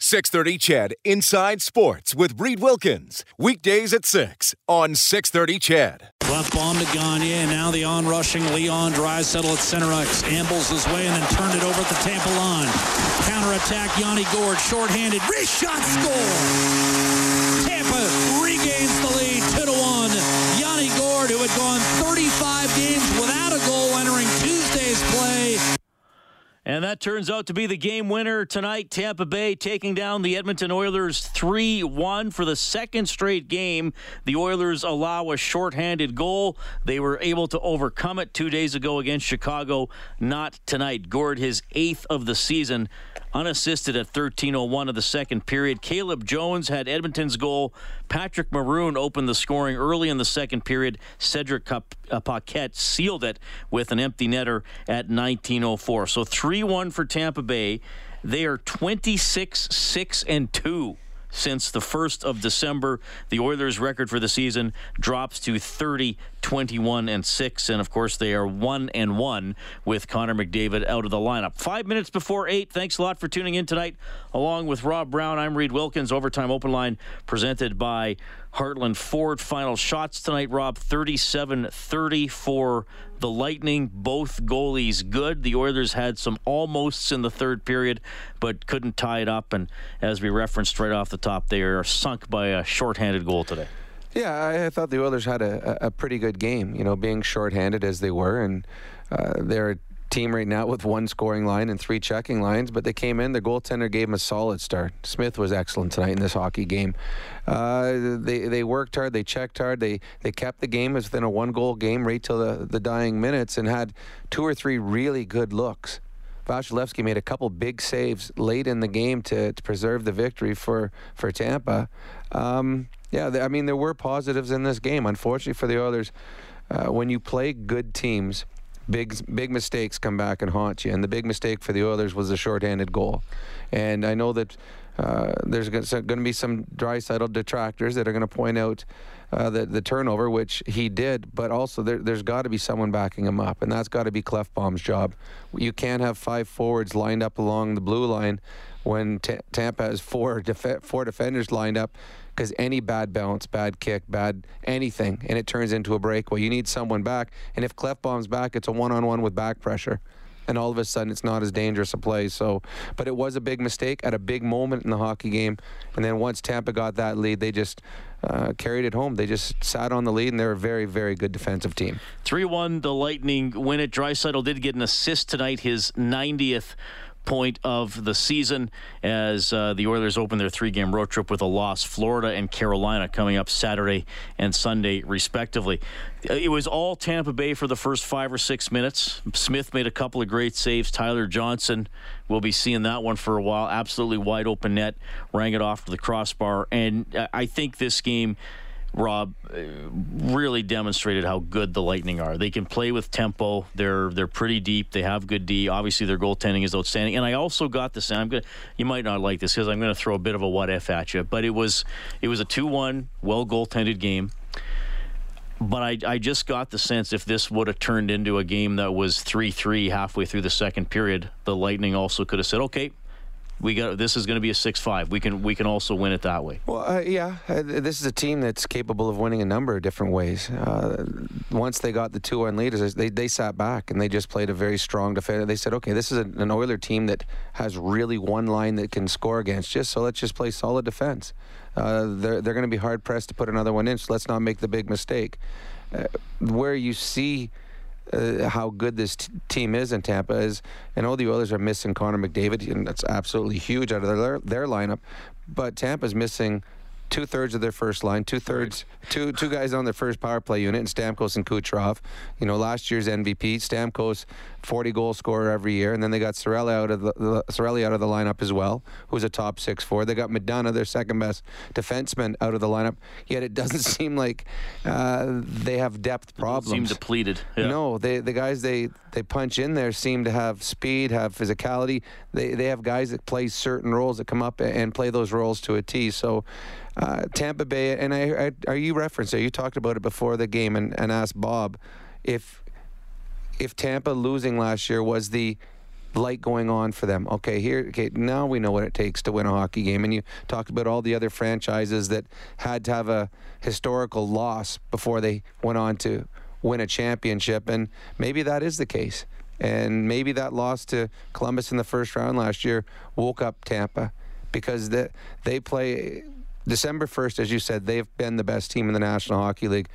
630 CHED Inside Sports with Reed Wilkins. Weekdays at 6 on 630 CHED. Left bomb to Gagne, and now the on-rushing Leon Draisaitl at center ice. Ambles his way and then turned it over at the Tampa line. Counter-attack, Yanni Gourde, shorthanded, wrist shot, score! And that turns out to be the game winner tonight. Tampa Bay taking down the Edmonton Oilers 3 1 for the second straight game. The Oilers allow a shorthanded goal. They were able to overcome it two days ago against Chicago. Not tonight. Gourde, his eighth of the season, unassisted at 13.01 of the second period. Caleb Jones had Edmonton's goal. Patrick Maroon opened the scoring early in the second period. Cedric uh, Paquette sealed it with an empty netter at 19.04. So 3 1 for Tampa Bay. They are 26 6 and 2 since the 1st of December. The Oilers' record for the season drops to 30, 21, and 6. And of course, they are 1 and 1 with Connor McDavid out of the lineup. Five minutes before 8. Thanks a lot for tuning in tonight. Along with Rob Brown, I'm Reed Wilkins. Overtime Open Line presented by Heartland Ford. Final shots tonight, Rob 37 30 for the Lightning. Both goalies good. The Oilers had some almosts in the third period, but couldn't tie it up. And as we referenced right off the top, they are sunk by a shorthanded goal today. Yeah, I, thought the Oilers had a, a pretty good game, you know, being shorthanded as they were. And uh, they're a team right now with one scoring line and three checking lines, but they came in. The goaltender gave them a solid start. Smith was excellent tonight in this hockey game. Uh, they they worked hard, they checked hard, they they kept the game as within a one goal game right till the, the dying minutes and had two or three really good looks. Vasilevskiy made a couple big saves late in the game to, to preserve the victory for for Tampa. Um, yeah, I mean there were positives in this game. Unfortunately for the Oilers, uh, when you play good teams, big big mistakes come back and haunt you. And the big mistake for the Oilers was the shorthanded goal. And I know that uh, there's going to be some Draisaitl detractors that are going to point out uh, the, the turnover, which he did, but also there, has got to be someone backing him up, and that's got to be Klefbom's job. You can't have five forwards lined up along the blue line when T- Tampa has four def- four defenders lined up because any bad bounce, bad kick, bad anything, and it turns into a breakaway. You need someone back, and if Klefbom's back, it's a one-on-one with back pressure and all of a sudden it's not as dangerous a play. So, but it was a big mistake at a big moment in the hockey game. And then once Tampa got that lead, they just uh, carried it home. They just sat on the lead, and they're a very, very good defensive team. 3 1, the Lightning win it. Draisaitl did get an assist tonight, his 90th point of the season as uh, the Oilers open their three game road trip with a loss. Florida and Carolina coming up Saturday and Sunday, respectively. Uh, it was all Tampa Bay for the first five or six minutes. Smith made a couple of great saves. Tyler Johnson, we'll be seeing that one for a while. Absolutely wide open net, rang it off to the crossbar. And uh, I think this game Rob uh, really demonstrated how good the Lightning are. They can play with tempo. They're they're pretty deep. They have good D. Obviously, their goaltending is outstanding. And I also got this. I'm gonna. You might not like this because I'm going to throw a bit of a what if at you. But it was it was a two one well goaltended game. But I, I just got the sense if this would have turned into a game that was 3 3 halfway through the second period, the Lightning also could have said, okay, we got this is going to be a six-five. We can we can also win it that way. Well, uh, yeah, uh, this is a team that's capable of winning a number of different ways. Uh, once they got the two-one leaders, they they sat back and they just played a very strong defense. They said, okay, this is an Oiler team that has really one line that can score against us. So let's just play solid defense. Uh, they're they're going to be hard pressed to put another one in. So let's not make the big mistake. Uh, where you see uh, how good this t- team is in Tampa is, I know the Oilers are missing Connor McDavid, and that's absolutely huge out of their their lineup, but Tampa's missing two thirds of their first line, two thirds, two two guys on their first power play unit, and Stamkos and Kucherov. You know, last year's MVP, Stamkos 40 goal scorer every year, and then they got Sorelli out of the, the Cirelli out of the lineup as well, who's a top six four. They got McDonagh, their second best defenseman, out of the lineup. Yet it doesn't seem like uh, they have depth problems. Seem depleted. Yeah. No, they the guys they they punch in there seem to have speed, have physicality. They they have guys that play certain roles that come up and play those roles to a T. So. Uh, Tampa Bay, and I, I, are you referenced? You talked about it before the game, and, and asked Bob if if Tampa losing last year was the light going on for them. Okay, here, okay, now we know what it takes to win a hockey game. And you talked about all the other franchises that had to have a historical loss before they went on to win a championship, and maybe that is the case. And maybe that loss to Columbus in the first round last year woke up Tampa because the, they play December 1st, as you said, they've been the best team in the National Hockey League.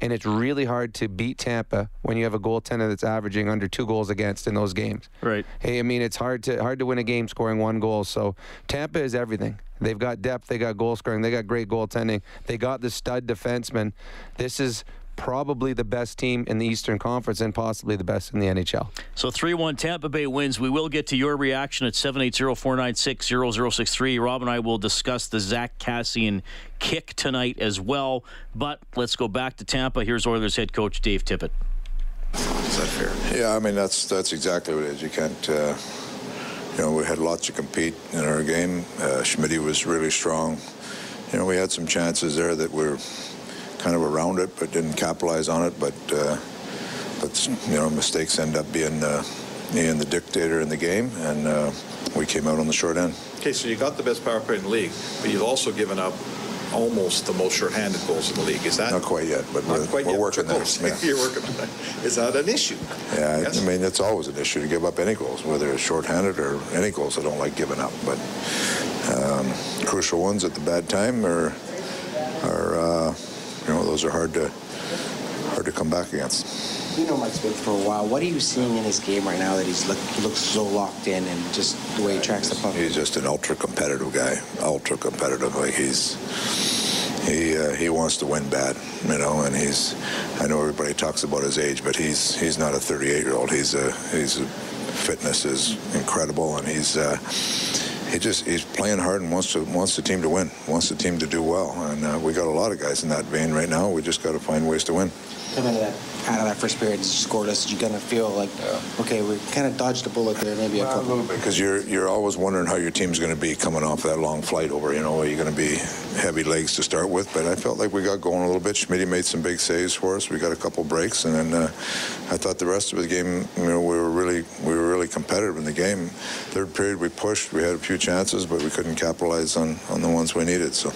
And it's really hard to beat Tampa when you have a goaltender that's averaging under two goals against in those games. Right. Hey, I mean, it's hard to hard to win a game scoring one goal. So Tampa is everything. They've got depth. They got goal scoring. They got great goaltending. They got the stud defenseman. This is probably the best team in the Eastern Conference and possibly the best in the NHL. So 3 1 Tampa Bay wins. We will get to your reaction at 780 496 0063. Rob and I will discuss the Zack Kassian kick tonight as well. But let's go back to Tampa. Here's Oilers head coach Dave Tippett. Is that fair? Yeah, I mean, that's, that's exactly what it is. You can't. Uh, you know, we had lots to compete in our game. Uh, Schmidt was really strong. You know, we had some chances there that were kind of around it, but didn't capitalize on it. But uh, but you know, mistakes end up being uh, being the dictator in the game, and uh, we came out on the short end. Okay, so you got the best power play in the league, but you've also given up almost the most short-handed goals in the league. Is that not quite yet? But we're, we're yet. working there. Yeah. You're working on that. Is that an issue? Yeah, yes? I mean it's always an issue to give up any goals, whether it's short-handed or any goals. I don't like giving up, but um, crucial ones at the bad time are are. Uh, you know, those are hard to hard to come back against. You know Mike Smith for a while. What are you seeing in his game right now that he's look, he looks so locked in and just the way he tracks the puck? He's just an ultra competitive guy. Ultra competitive. Like he's he uh, he wants to win bad, you know. And he's I know everybody talks about his age, but he's he's not a 38 year old. He's a he's a, fitness is incredible, and he's. Uh, he just he's playing hard and wants to wants the team to win, wants the team to do well, and uh, we got a lot of guys in that vein right now. We just got to find ways to win. Coming that out of that first period scored us, you kind of feel like, okay, we kind of dodged a bullet there, maybe a, a little bit, because you're you're always wondering how your team's going to be coming off that long flight over. You know, are you going to be heavy legs to start with? But I felt like we got going a little bit. Schmidt made some big saves for us. We got a couple breaks, and then uh, I thought the rest of the game, you know, we were really we were really competitive in the game. Third period, we pushed. We had a few chances, but we couldn't capitalize on on the ones we needed. So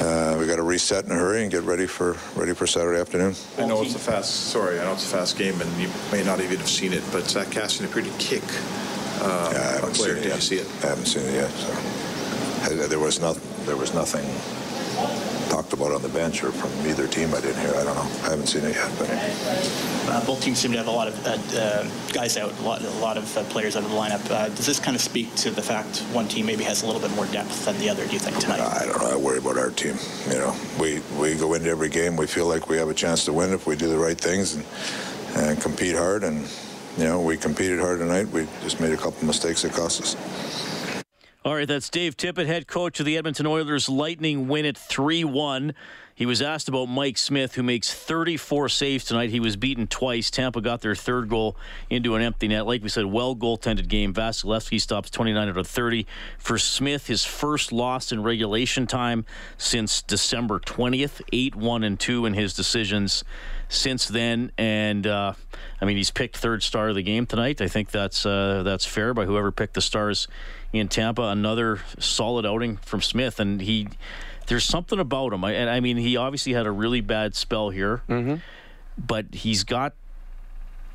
uh, we got to reset in a hurry and get ready for ready for Saturday afternoon. I know it's a fast. Sorry, I know it's a fast game, and you may not even have seen it, but Zack Kassian appeared to kick uh, yeah, I haven't player. Seen it Did yet. you see it? I haven't seen it yet. So there was not there was nothing talked about on the bench or from either team. I didn't hear. I don't know. I haven't seen it yet. But uh, both teams seem to have a lot of uh, uh, guys out, a lot, a lot of uh, players out of the lineup. Uh, does this kind of speak to the fact one team maybe has a little bit more depth than the other? Do you think tonight? I don't know. I worry about our team. You know, we we go into every game. We feel like we have a chance to win if we do the right things and, and compete hard. And you know, we competed hard tonight. We just made a couple mistakes that cost us. All right, that's Dave Tippett, head coach of the Edmonton Oilers. Lightning win it 3 1. He was asked about Mike Smith, who makes 34 saves tonight. He was beaten twice. Tampa got their third goal into an empty net. Like we said, well goaltended game. Vasilevskiy stops 29 out of 30. For Smith, his first loss in regulation time since December 20th, 8 1 and 2 in his decisions since then. And uh, I mean, he's picked third star of the game tonight. I think that's uh, that's fair by whoever picked the stars in Tampa. Another solid outing from Smith, and he there's something about him. I, and I mean, he obviously had a really bad spell here, mm-hmm. but he's got.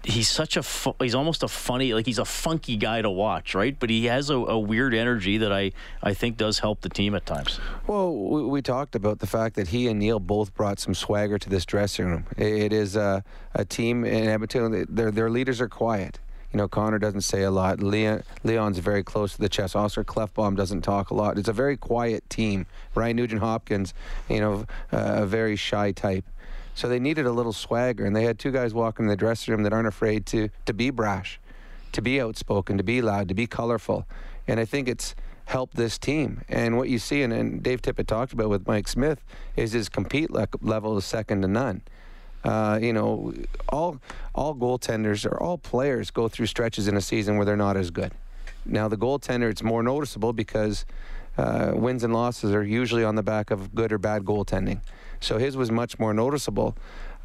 He's such a fu- he's almost a funny like he's a funky guy to watch, right? But he has a, a, weird energy that I I think does help the team at times. Well, we, we, talked about the fact that he and Neal both brought some swagger to this dressing room. it, it is a, a team in Edmonton. Their their leaders are quiet. You know, Connor doesn't say a lot. Leon, Leon's very close to the chest. Oscar Klefbom doesn't talk a lot. It's a very quiet team. Ryan Nugent Hopkins, you know, uh, a very shy type. So they needed a little swagger, and they had two guys walking in the dressing room that aren't afraid to to be brash, to be outspoken, to be loud, to be colorful, and I think it's helped this team. And what you see, and, and Dave Tippett talked about with Mike Smith, is his compete le- level is second to none. Uh, you know, all all goaltenders or all players go through stretches in a season where they're not as good. Now the goaltender, it's more noticeable because uh, wins and losses are usually on the back of good or bad goaltending. So his was much more noticeable.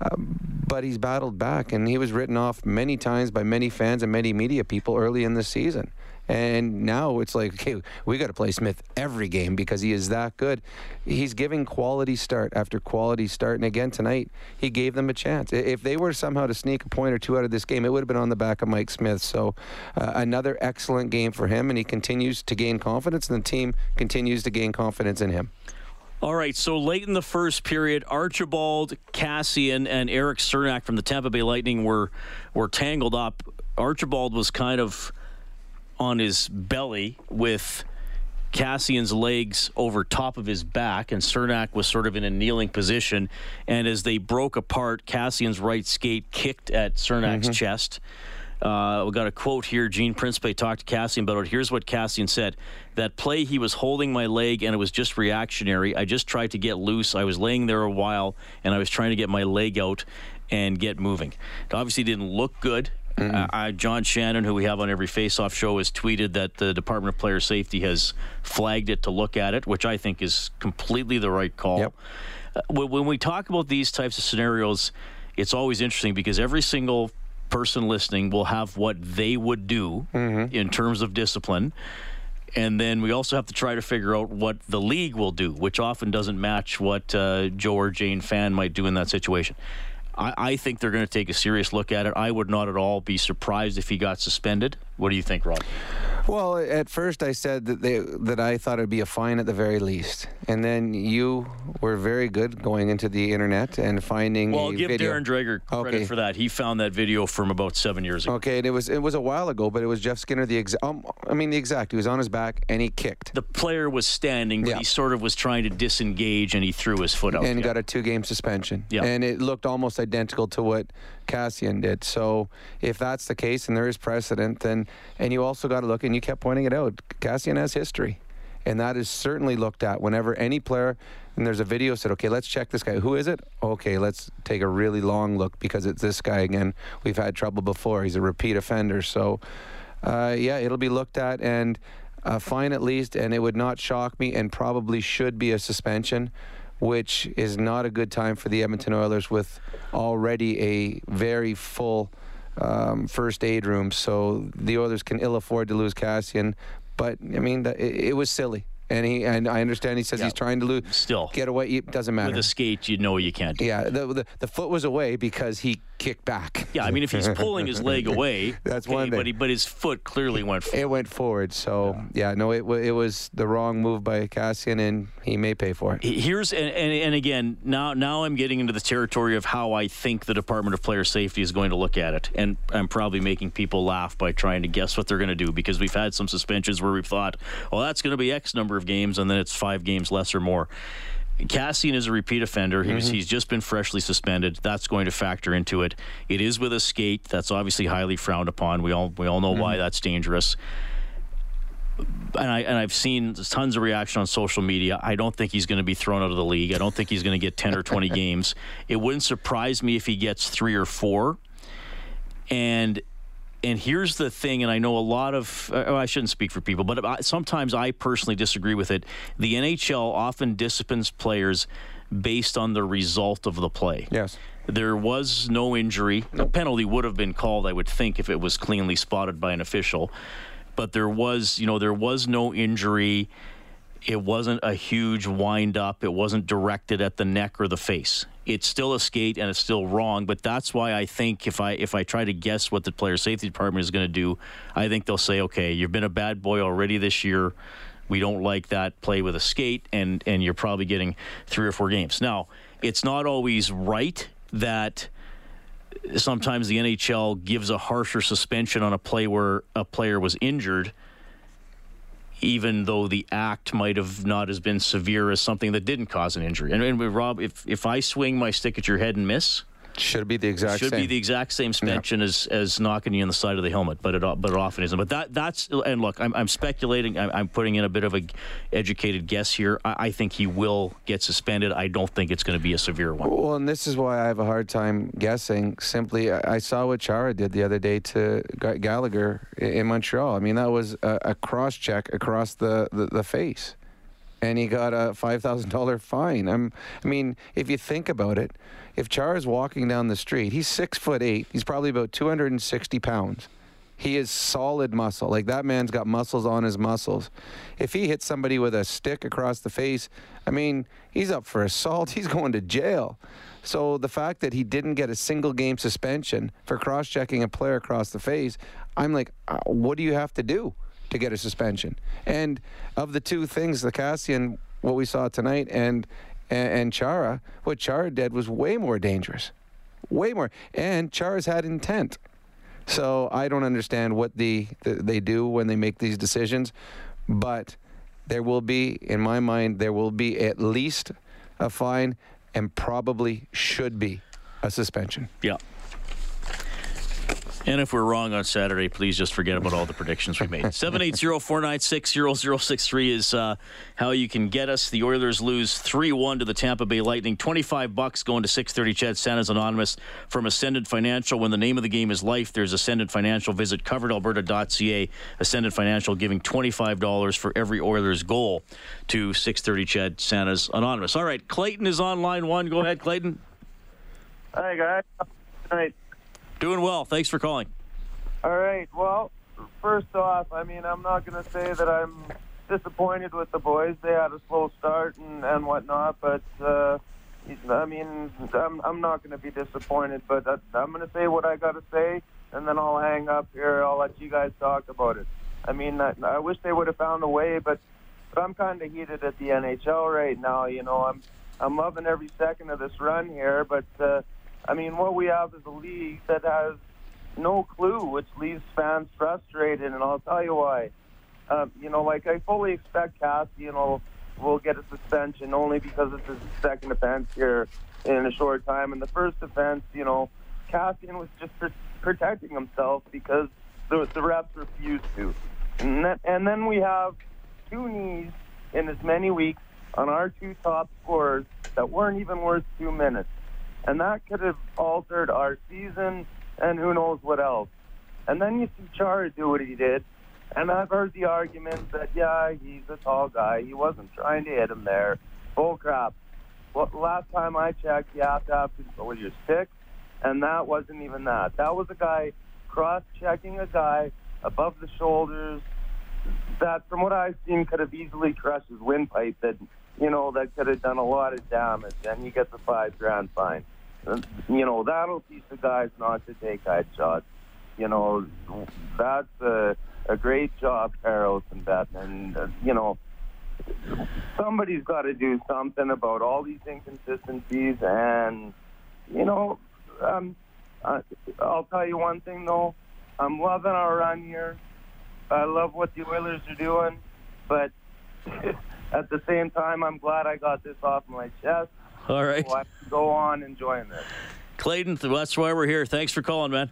Um, but he's battled back, and he was written off many times by many fans and many media people early in the season. And now it's like, okay, we got to play Smith every game because he is that good. He's giving quality start after quality start. And again, tonight, he gave them a chance. If they were somehow to sneak a point or two out of this game, it would have been on the back of Mike Smith. So uh, another excellent game for him, and he continues to gain confidence, and the team continues to gain confidence in him. All right, so late in the first period, Archibald, Kassian and Erik Cernak from the Tampa Bay Lightning were were tangled up. Archibald was kind of on his belly with Kassian's legs over top of his back, and Cernak was sort of in a kneeling position. And as they broke apart, Kassian's right skate kicked at Cernak's mm-hmm. chest. Uh, we got a quote here. Gene Principe talked to Kassian about it. Here's what Kassian said: "That play, he was holding my leg, and it was just reactionary. I just tried to get loose. I was laying there a while, and I was trying to get my leg out and get moving. It obviously didn't look good. Mm-hmm. Uh, John Shannon, who we have on every face-off show, has tweeted that the Department of Player Safety has flagged it to look at it, which I think is completely the right call. Yep. Uh, when we talk about these types of scenarios, it's always interesting because every single person listening will have what they would do mm-hmm. in terms of discipline. And then we also have to try to figure out what the league will do, which often doesn't match what uh, Joe or Jane fan might do in that situation. I, I think they're going to take a serious look at it. I would not at all be surprised if he got suspended. What do you think, Rob? Well, at first I said that they that I thought it'd be a fine at the very least, and then you were very good going into the internet and finding. Well, give video. Darren Dreger credit okay. for that. He found that video from about seven years ago. Okay, and it was it was a while ago, but it was Jeff Skinner. The exact, um, I mean the exact. He was on his back and he kicked. The player was standing, but yeah. he sort of was trying to disengage, and he threw his foot out and yeah. got a two-game suspension. Yeah, and it looked almost identical to what Kassian did. So if that's the case and there is precedent, then and you also got to look and you kept pointing it out. Kassian has history, and that is certainly looked at whenever any player. And there's a video said, okay, let's check this guy. Who is it? Okay, let's take a really long look because it's this guy again. We've had trouble before. He's a repeat offender. So, uh, yeah, it'll be looked at and a fine at least, and it would not shock me and probably should be a suspension which is not a good time for the Edmonton Oilers with already a very full um, first aid room. So the Oilers can ill afford to lose Kassian. But I mean, it, it was silly and he and I understand he says yeah. he's trying to lose. Still, get away. It doesn't matter. With a skate, you know you can't. Do. Yeah, the, the, the foot was away because he kicked back. Yeah, I mean if he's pulling his leg away, that's okay, one thing. But, he, but his foot clearly went. forward. It went forward. So yeah, yeah no, it it was the wrong move by Kassian, and he may pay for it. Here's and, and and again now now I'm getting into the territory of how I think the Department of Player Safety is going to look at it, and I'm probably making people laugh by trying to guess what they're going to do because we've had some suspensions where we've thought, well, that's going to be X number of games, and then it's five games less or more. Kassian is a repeat offender. He mm-hmm. he's just been freshly suspended. That's going to factor into it. It is with a skate. That's obviously highly frowned upon. We all we all know mm-hmm. why that's dangerous. And I and I've seen tons of reaction on social media. I don't think he's going to be thrown out of the league. I don't think he's going to get ten or twenty games. It wouldn't surprise me if he gets three or four. And and here's the thing, and I know a lot of, uh, I shouldn't speak for people, but I, sometimes I personally disagree with it. The NHL often disciplines players based on the result of the play. Yes. There was no injury. A penalty would have been called, I would think, if it was cleanly spotted by an official. But there was, you know, there was no injury. It wasn't a huge wind up. It wasn't directed at the neck or the face it's still a skate and it's still wrong. But that's why I think if I if I try to guess what the player safety department is going to do, I think they'll say, okay, you've been a bad boy already this year. We don't like that play with a skate, and and you're probably getting three or four games. Now, it's not always right that sometimes the NHL gives a harsher suspension on a play where a player was injured even though the act might have not as been severe as something that didn't cause an injury. And, and Rob, if if I swing my stick at your head and miss, should be the exact should same. be the exact same suspension as, as knocking you in the side of the helmet, but it but it often isn't. But that that's and look, I'm, I'm speculating. I'm, I'm putting in a bit of a educated guess here. I, I think he will get suspended. I don't think it's going to be a severe one. Well, and this is why I have a hard time guessing. Simply, I I saw what Chara did the other day to Gallagher i- in Montreal. I mean, that was a, a cross check across the, the, the face. And he got a five thousand dollar fine. I'm, I mean, if you think about it, if Char is walking down the street, he's six foot eight. He's probably about two hundred and sixty pounds. He is solid muscle. Like that man's got muscles on his muscles. If he hits somebody with a stick across the face, I mean, he's up for assault. He's going to jail. So the fact that he didn't get a single game suspension for cross-checking a player across the face, I'm like, uh, what do you have to do to get a suspension? And of the two things, the Kassian, what we saw tonight, and and, Chara, what Chara did was way more dangerous, way more. And Chara's had intent. So I don't understand what the, the they do when they make these decisions, but there will be, in my mind, there will be at least a fine, and probably should be a suspension. Yeah. And if we're wrong on Saturday, please just forget about all the predictions we made. 780-496-0063 is uh, how you can get us. The Oilers lose 3-1 to the Tampa Bay Lightning. 25 bucks going to 630 CHED Santa's Anonymous from Ascendant Financial. When the name of the game is life, there's Ascendant Financial. Visit coveredalberta.ca. Ascendant Financial giving $25 for every Oilers goal to 630 CHED Santa's Anonymous. All right, Clayton is on line one. Go ahead, Clayton. Hi, guys. Good night. Doing well. Thanks for calling. All right. Well, first off, I mean, I'm not going to say that I'm disappointed with the boys. They had a slow start and, and whatnot, but uh, I mean, I'm, I'm not going to be disappointed. But I, I'm going to say what I got to say, and then I'll hang up here. I'll let you guys talk about it. I mean, I, I wish they would have found a way, but but I'm kind of heated at the NHL right now. You know, I'm I'm loving every second of this run here, but. Uh, I mean, what we have is a league that has no clue, which leaves fans frustrated, and I'll tell you why. Um, you know, like I fully expect Kassian will will get a suspension only because it's his second offense here in a short time. And the first offense, you know, Kassian was just pr- protecting himself because the, the refs refused to. And, that, and then we have two knees in as many weeks on our two top scorers that weren't even worth two minutes and that could have altered our season and who knows what else. And then you see Chara do what he did, and I've heard the argument that yeah, he's a tall guy, he wasn't trying to hit him there. Bull crap. Well, last time I checked, you have to have control of your stick, and that wasn't even that. That was a guy cross-checking a guy above the shoulders. That, from what I've seen, could have easily crushed his windpipe. That you know that could have done a lot of damage, and he gets a five grand fine you know, that'll teach the guys not to take headshots. You know, that's a, a great job, Carlos and Beth. And, uh, you know, somebody's got to do something about all these inconsistencies. And, you know, um, uh, I'll tell you one thing, though. I'm loving our run here. I love what the Oilers are doing. But at the same time, I'm glad I got this off my chest. All right. So go on enjoying this. Clayton, that's why we're here. Thanks for calling, man.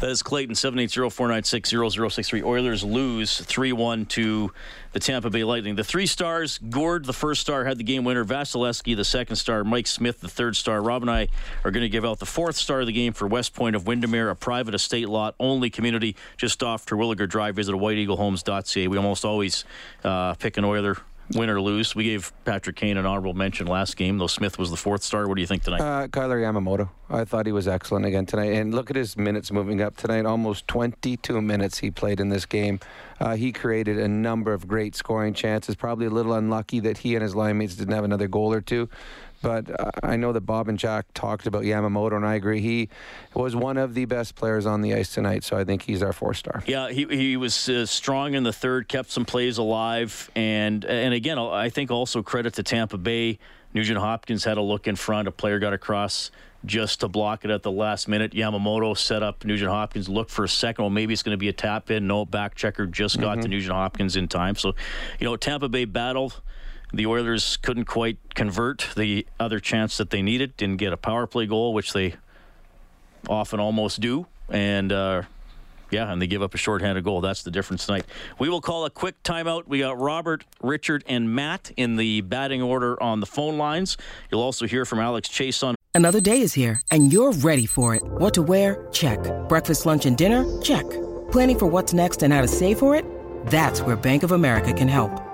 That is Clayton, 780-496-0063. Oilers lose 3-1 to the Tampa Bay Lightning. The three stars, Gourde, the first star, had the game winner. Vasilevskiy, the second star. Mike Smith, the third star. Rob and I are going to give out the fourth star of the game for West Point of Windermere, a private estate lot only community just off Terwilliger Drive. Visit whiteeaglehomes.ca. We almost always uh, pick an Oiler win or lose. We gave Patrick Kane an honorable mention last game, though Smith was the fourth star. What do you think tonight? Uh, Kailer Yamamoto. I thought he was excellent again tonight. And look at his minutes moving up tonight. Almost 22 minutes he played in this game. Uh, he created a number of great scoring chances. Probably a little unlucky that he and his line mates didn't have another goal or two. But uh, I know that Bob and Jack talked about Yamamoto, and I agree. He was one of the best players on the ice tonight, so I think he's our four star. Yeah, he, he was uh, strong in the third, kept some plays alive, and and again, I think also credit to Tampa Bay Nugent Hopkins had a look in front. A player got across just to block it at the last minute. Yamamoto set up Nugent Hopkins, looked for a second. Well, maybe it's going to be a tap in. No, back checker just got mm-hmm. to Nugent Hopkins in time. So, you know, Tampa Bay battled. The Oilers couldn't quite convert the other chance that they needed. Didn't get a power play goal, which they often almost do. And, uh, yeah, and they give up a shorthanded goal. That's the difference tonight. We will call a quick timeout. We got Robert, Richard, and Matt in the batting order on the phone lines. You'll also hear from Alex Chiasson. Another day is here, and you're ready for it. What to wear? Check. Breakfast, lunch, and dinner? Check. Planning for what's next and how to save for it? That's where Bank of America can help.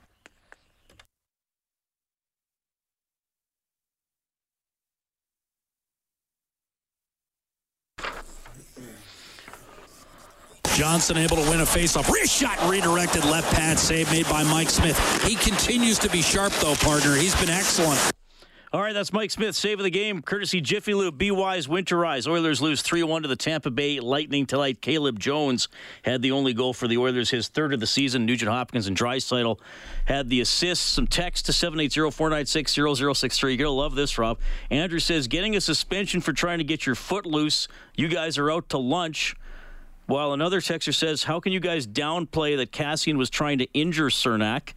Johnson able to win a faceoff. Wrist shot redirected left pad save made by Mike Smith. He continues to be sharp though, partner. He's been excellent. All right, that's Mike Smith, save of the game, courtesy Jiffy Lube, Be Wise, Winterize. Oilers lose 3 1 to the Tampa Bay Lightning tonight. Caleb Jones had the only goal for the Oilers, his third of the season. Nugent Hopkins and Draisaitl had the assists. Some text to 780 496 0063. You're going to love this, Rob. Andrew says, getting a suspension for trying to get your foot loose. You guys are out to lunch. While another texter says, How can you guys downplay that Kassian was trying to injure Cernak?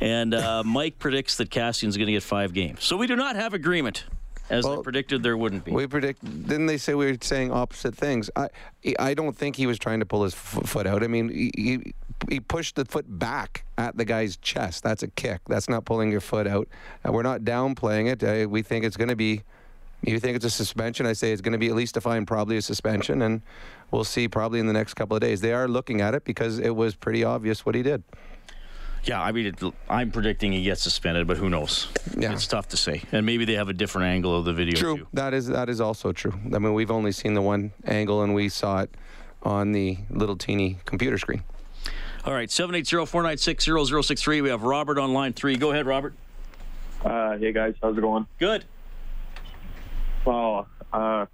And uh, Mike predicts that Kassian's going to get five games. So we do not have agreement. As well, I predicted, there wouldn't be. We predict. Didn't they say we were saying opposite things? I, I don't think he was trying to pull his f- foot out. I mean, he, he pushed the foot back at the guy's chest. That's a kick. That's not pulling your foot out. Uh, we're not downplaying it. Uh, we think it's going to be you think it's a suspension? I say it's going to be at least a fine, probably a suspension, and we'll see probably in the next couple of days. They are looking at it because it was pretty obvious what he did. Yeah, I mean, it, I'm predicting he gets suspended, but who knows? Yeah. It's tough to say, and maybe they have a different angle of the video. True, too. that is that is also true. I mean, we've only seen the one angle, and we saw it on the little teeny computer screen. All right, 780-496-0063. We have Robert on line three. Go ahead, Robert. Uh, hey guys, how's it going? Good. Well, uh,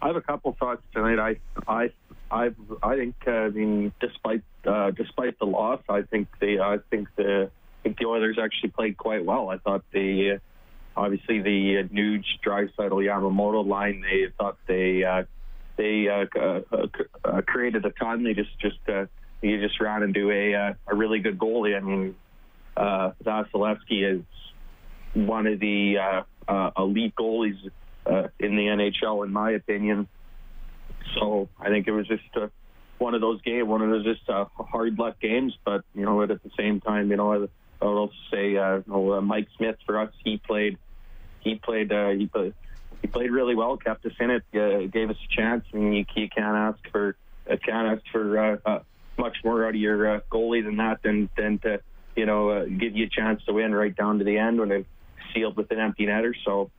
I have a couple thoughts tonight. I, I, I, I think. Uh, I mean, despite uh, despite the loss, I think they. I think the. I think the Oilers actually played quite well. I thought the Uh, obviously, the uh, Nuge, Draisaitl, Yamamoto line. They thought they. Uh, they uh, uh, uh, created a ton. They just just uh, he just ran into a uh, a really good goalie. I mean, uh, Vasilevskiy is one of the uh, uh, elite goalies uh, in the NHL, in my opinion. So I think it was just uh, one of those games, one of those just uh, hard luck games. But you know, at the same time, you know, I, I would also say, uh, you know, uh, Mike Smith for us, he played, he played, uh, he played, he played really well, kept us in it, uh, gave us a chance. I mean, you, you can't ask for, uh, can't ask for uh, uh, much more out of your uh, goalie than that, than than to, you know, uh, give you a chance to win right down to the end when it sealed with an empty netter. So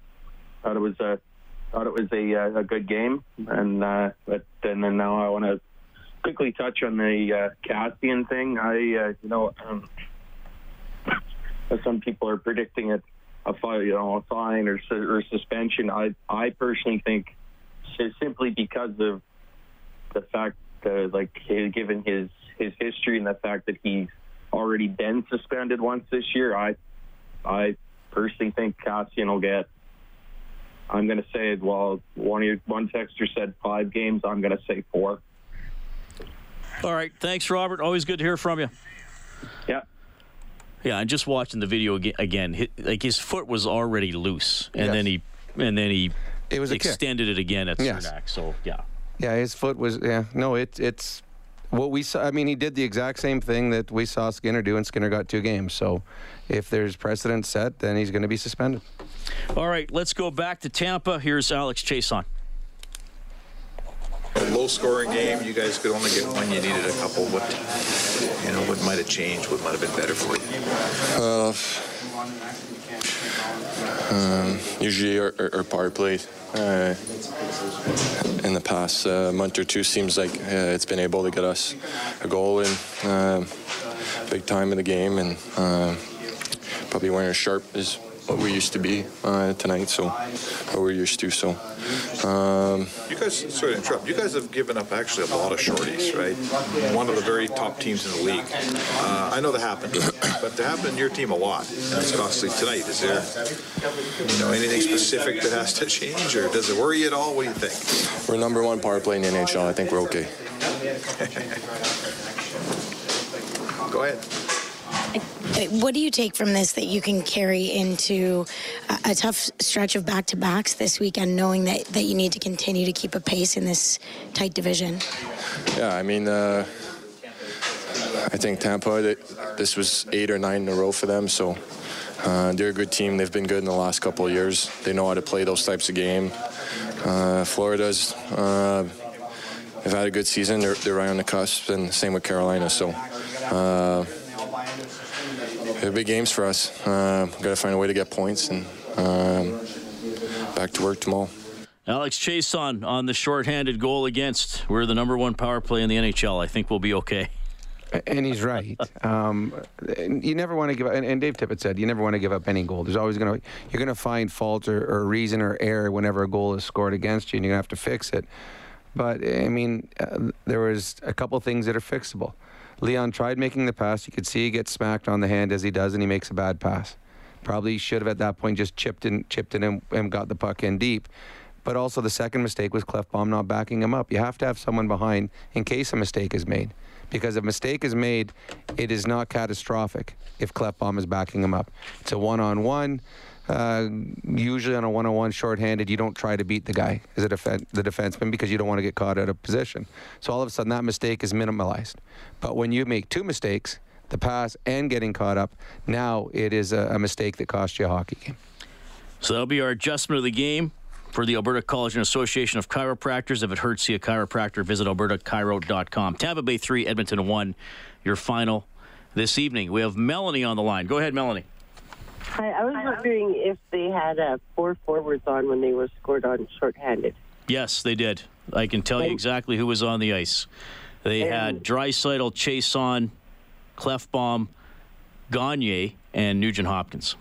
thought it was a thought it was a uh, a good game, and uh, but and then now I want to quickly touch on the uh, thing. I uh, you know um, some people are predicting it a fine, you know a fine or or suspension. I I personally think simply because of the fact that like given his his history and the fact that he's already been suspended once this year, I I personally think Kassian will get I'm going to say, well, one your, one texter said five games. I'm going to say four. All right. Thanks, Robert. Always good to hear from you. Yeah. Yeah, and just watching the video again, like his foot was already loose, and yes. then he and then he it was extended it again at yes. Cernak. So yeah. Yeah, his foot was yeah. No, it it's what we saw. I mean, he did the exact same thing that we saw Skinner do, and Skinner got two games. So if there's precedent set, then he's going to be suspended. All right, let's go back to Tampa. Here's Alex Chiasson. Low scoring game. You guys could only get one. You needed a couple. What you know? What might have changed? What might have been better for you? Uh, Um, usually our, our, our power play uh, in the past uh, month or two seems like uh, it's been able to get us a goal in uh, big time in the game and probably weren't as sharp as what we used to be uh, tonight. So what we're used to. So. Um, You guys, sorry to interrupt. You guys have given up actually a lot of shorties, right? One of the very top teams in the league. Uh, I know that happened, but to happen in your team a lot, and it's costly tonight. Is there, you know, anything specific that has to change, or does it worry you at all? What do you think? we're number one power play in the NHL. I think we're okay. Go ahead. What do you take from this that you can carry into a, tough stretch of back to backs this weekend, knowing that, that you need to continue to keep a pace in this tight division? Yeah, I mean, uh, I think Tampa, th- this was eight or nine in a row for them. So uh, they're a good team. They've been good in the last couple of years. They know how to play those types of game. Uh, Florida's uh, have had a good season. They're, they're right on the cusp, and same with Carolina. So. They're big games for us. Uh, Got to find a way to get points and um, back to work tomorrow. Alex Chiasson on on the shorthanded goal against. We're the number one power play in the NHL. I think we'll be okay. And he's right. Um, you never want to give up. And, and Dave Tippett said you never want to give up any goal. There's always going to you're going to find fault or, or reason or error whenever a goal is scored against you, and you're going to have to fix it. But I mean, uh, there was a couple things that are fixable. Leon tried making the pass. You could see he gets smacked on the hand as he does, and he makes a bad pass. Probably should have at that point just chipped in, chipped in, and, and got the puck in deep. But also the second mistake was Klefbom not backing him up. You have to have someone behind in case a mistake is made. Because if a mistake is made, it is not catastrophic if Klefbom is backing him up. It's a one-on-one. Uh, usually on a one-on-one shorthanded, you don't try to beat the guy as a the defenseman because you don't want to get caught out of position. So all of a sudden that mistake is minimalized. But when you make two mistakes, the pass and getting caught up, now it is a, a mistake that costs you a hockey game. So that'll be our adjustment of the game for the Alberta College and Association of Chiropractors. If it hurts, see a chiropractor. Visit albertachiro.com. Tampa Bay 3, Edmonton 1, your final this evening. We have Melanie on the line. Go ahead, Melanie. Hi, I was wondering if they had uh, four forwards on when they were scored on shorthanded. Yes, they did. I can tell you exactly who was on the ice. They had Draisaitl, Chiasson, Klefbom, Gagne, and Nugent Hopkins.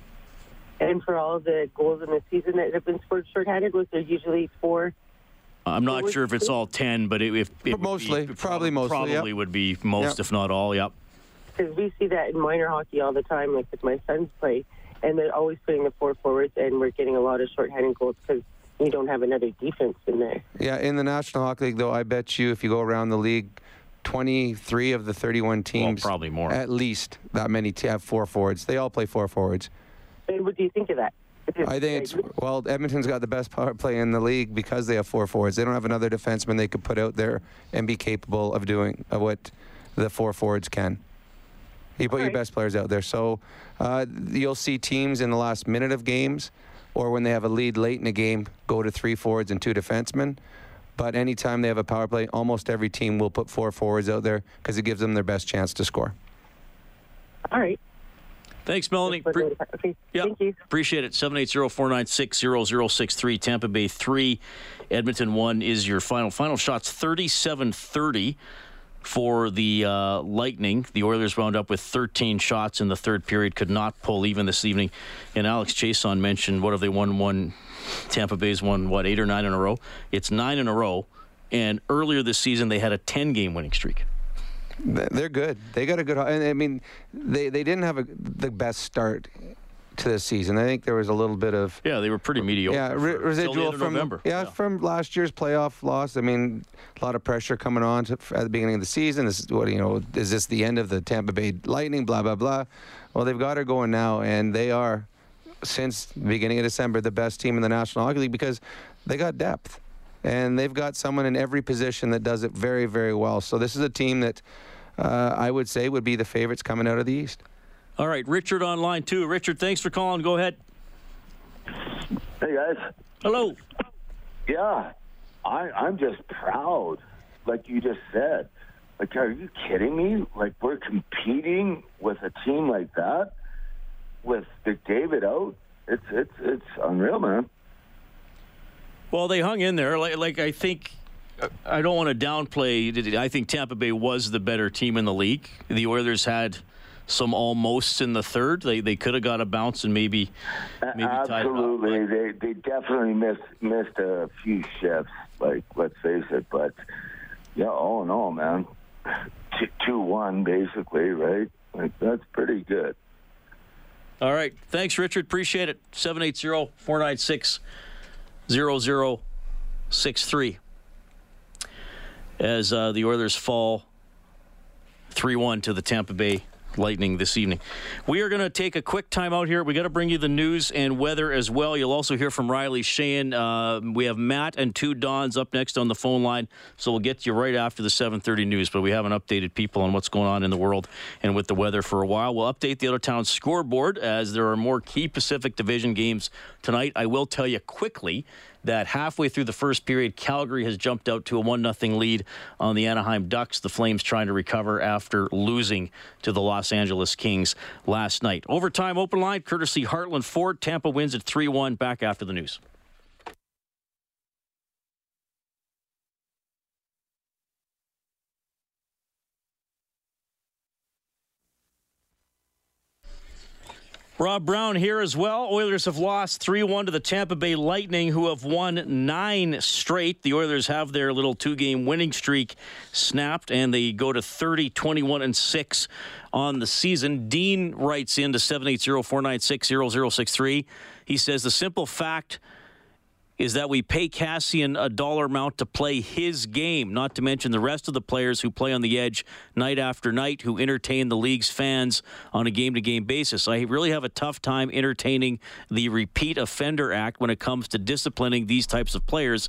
And for all the goals in the season that have been scored shorthanded, was there usually four? I'm not sure if it's all 10, but it, if, it mostly, probably mostly, probably yep. would be most, Yep. if not all. Yep. Because we see that in minor hockey all the time, like with my sons play, and they're always putting the four forwards, and we're getting a lot of shorthanded goals because we don't have another defense in there. Yeah, in the National Hockey League, though, I bet you if you go around the league, 23 of the 31 teams, well, probably more, at least that many t- have four forwards. They all play four forwards. And what do you think of that? I think it's well. Edmonton's got the best power play in the league because they have four forwards. They don't have another defenseman they could put out there and be capable of doing of what the four forwards can. You put your best players out there, so uh, you'll see teams in the last minute of games, or when they have a lead late in a game, go to three forwards and two defensemen. But anytime they have a power play, almost every team will put four forwards out there because it gives them their best chance to score. All right. Thanks, Melanie. Pre- yeah, Appreciate it. 780-496-0063. Tampa Bay 3, Edmonton 1 is your final. Final shots 37-30 for the uh, Lightning. The Oilers wound up with 13 shots in the third period, could not pull even this evening. And Alex Chiasson mentioned, what have they won? One Tampa Bay's won, what, eight or nine in a row? It's nine in a row. And earlier this season, they had a 10-game winning streak. They're good. They got a good. I mean, they they didn't have a, the best start to this season. I think there was a little bit of Yeah, they were pretty mediocre. yeah re- residual from November. Yeah, from last year's playoff loss. I mean, a lot of pressure coming on to, at the beginning of the season. This is what you know. Is this the end of the Tampa Bay Lightning? Blah blah blah. Well, they've got her going now, and they are since the beginning of December the best team in the National Hockey League because they got depth. And they've got someone in every position that does it very, very well. So this is a team that uh, I would say would be the favorites coming out of the East. All right, Richard on line two. Richard, thanks for calling. Go ahead. Hey guys. Hello. Yeah, I I'm just proud, like you just said. Like, are you kidding me? Like we're competing with a team like that. with McDavid out, it's it's it's unreal, man. Well, they hung in there. Like, like I think, I don't want to downplay. I think Tampa Bay was the better team in the league. The Oilers had some almost in the third. They they could have got a bounce and maybe maybe tied it up. Absolutely, they they definitely missed missed a few shifts. Like let's face it, but yeah, all in all, man, T- two one basically, right? Like that's pretty good. All right. Thanks, Richard. Appreciate it. 780 496 0063. As uh, the Oilers fall 3 1 to the Tampa Bay Lightning this evening. We are going to take a quick time out here. We got to bring you the news and weather as well. You'll also hear from Riley Sheahan. Uh, we have Matt and two Dons up next on the phone line, so we'll get you right after the 7:30 news. But we haven't updated people on what's going on in the world and with the weather for a while. We'll update the other town scoreboard as there are more key Pacific Division games tonight. I will tell you quickly that halfway through the first period, Calgary has jumped out to a 1 0 lead on the Anaheim Ducks. The Flames trying to recover after losing to the Los Angeles Kings last night. Overtime open line, courtesy Heartland Ford. Tampa wins at 3 1. Back after the news. Rob Brown here as well. Oilers have lost 3 1 to the Tampa Bay Lightning, who have won nine straight. The Oilers have their little two game winning streak snapped, and they go to 30, 21, and 6 on the season. Dean writes in to 780 496 0063. He says the simple fact is that we pay Kassian a dollar amount to play his game, not to mention the rest of the players who play on the edge night after night, who entertain the league's fans on a game to game basis. I really have a tough time entertaining the Repeat Offender Act when it comes to disciplining these types of players.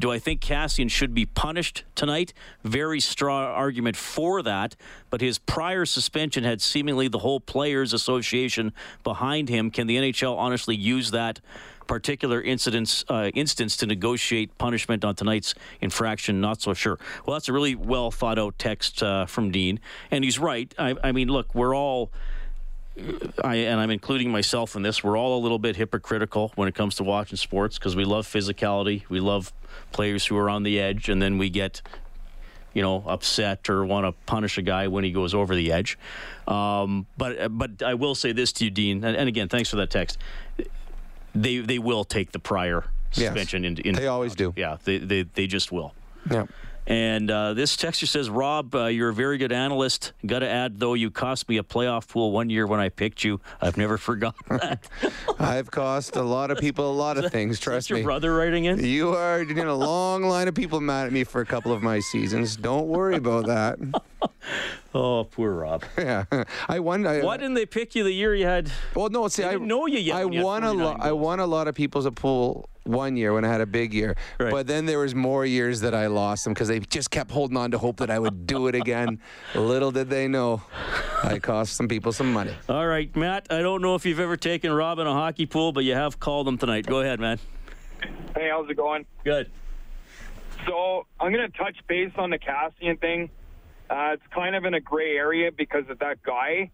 Do I think Kassian should be punished tonight? Very strong argument for that, but his prior suspension had seemingly the whole Players Association behind him. Can the NHL honestly use that? Particular incidents uh, instance to negotiate punishment on tonight's infraction. Not so sure. Well, that's a really well thought out text uh, from Dean, and he's right. I, I mean, look, we're all. I, and I'm including myself in this. We're all a little bit hypocritical when it comes to watching sports because we love physicality, we love players who are on the edge, and then we get, you know, upset or want to punish a guy when he goes over the edge. Um, but but I will say this to you, Dean, and, and again, thanks for that text they they will take the prior suspension yes. into, into. They always do. Yeah, they they, they just will. Yeah. And uh, this texture says, Rob, uh, you're a very good analyst. Got to add, though, you cost me a playoff pool one year when I picked you. I've never forgotten that. I've cost a lot of people a lot of that, things. Trust your me. Your brother writing in? You are in a long line of people mad at me for a couple of my seasons. Don't worry about that. oh, poor Rob. Yeah, I won. I, uh, Why didn't they pick you the year you had? Well, no. See, I didn't know you yet. I won a lot. I won a lot of people's a pool one year when I had a big year. Right. But then there was more years that I lost them because they just kept holding on to hope that I would do it again. Little did they know, I cost some people some money. All right, Matt. I don't know if you've ever taken Rob in a hockey pool, but you have called him tonight. Go ahead, man. Hey, how's it going? Good. So I'm going to touch base on the Kassian thing. Uh, it's kind of in a gray area because of that guy.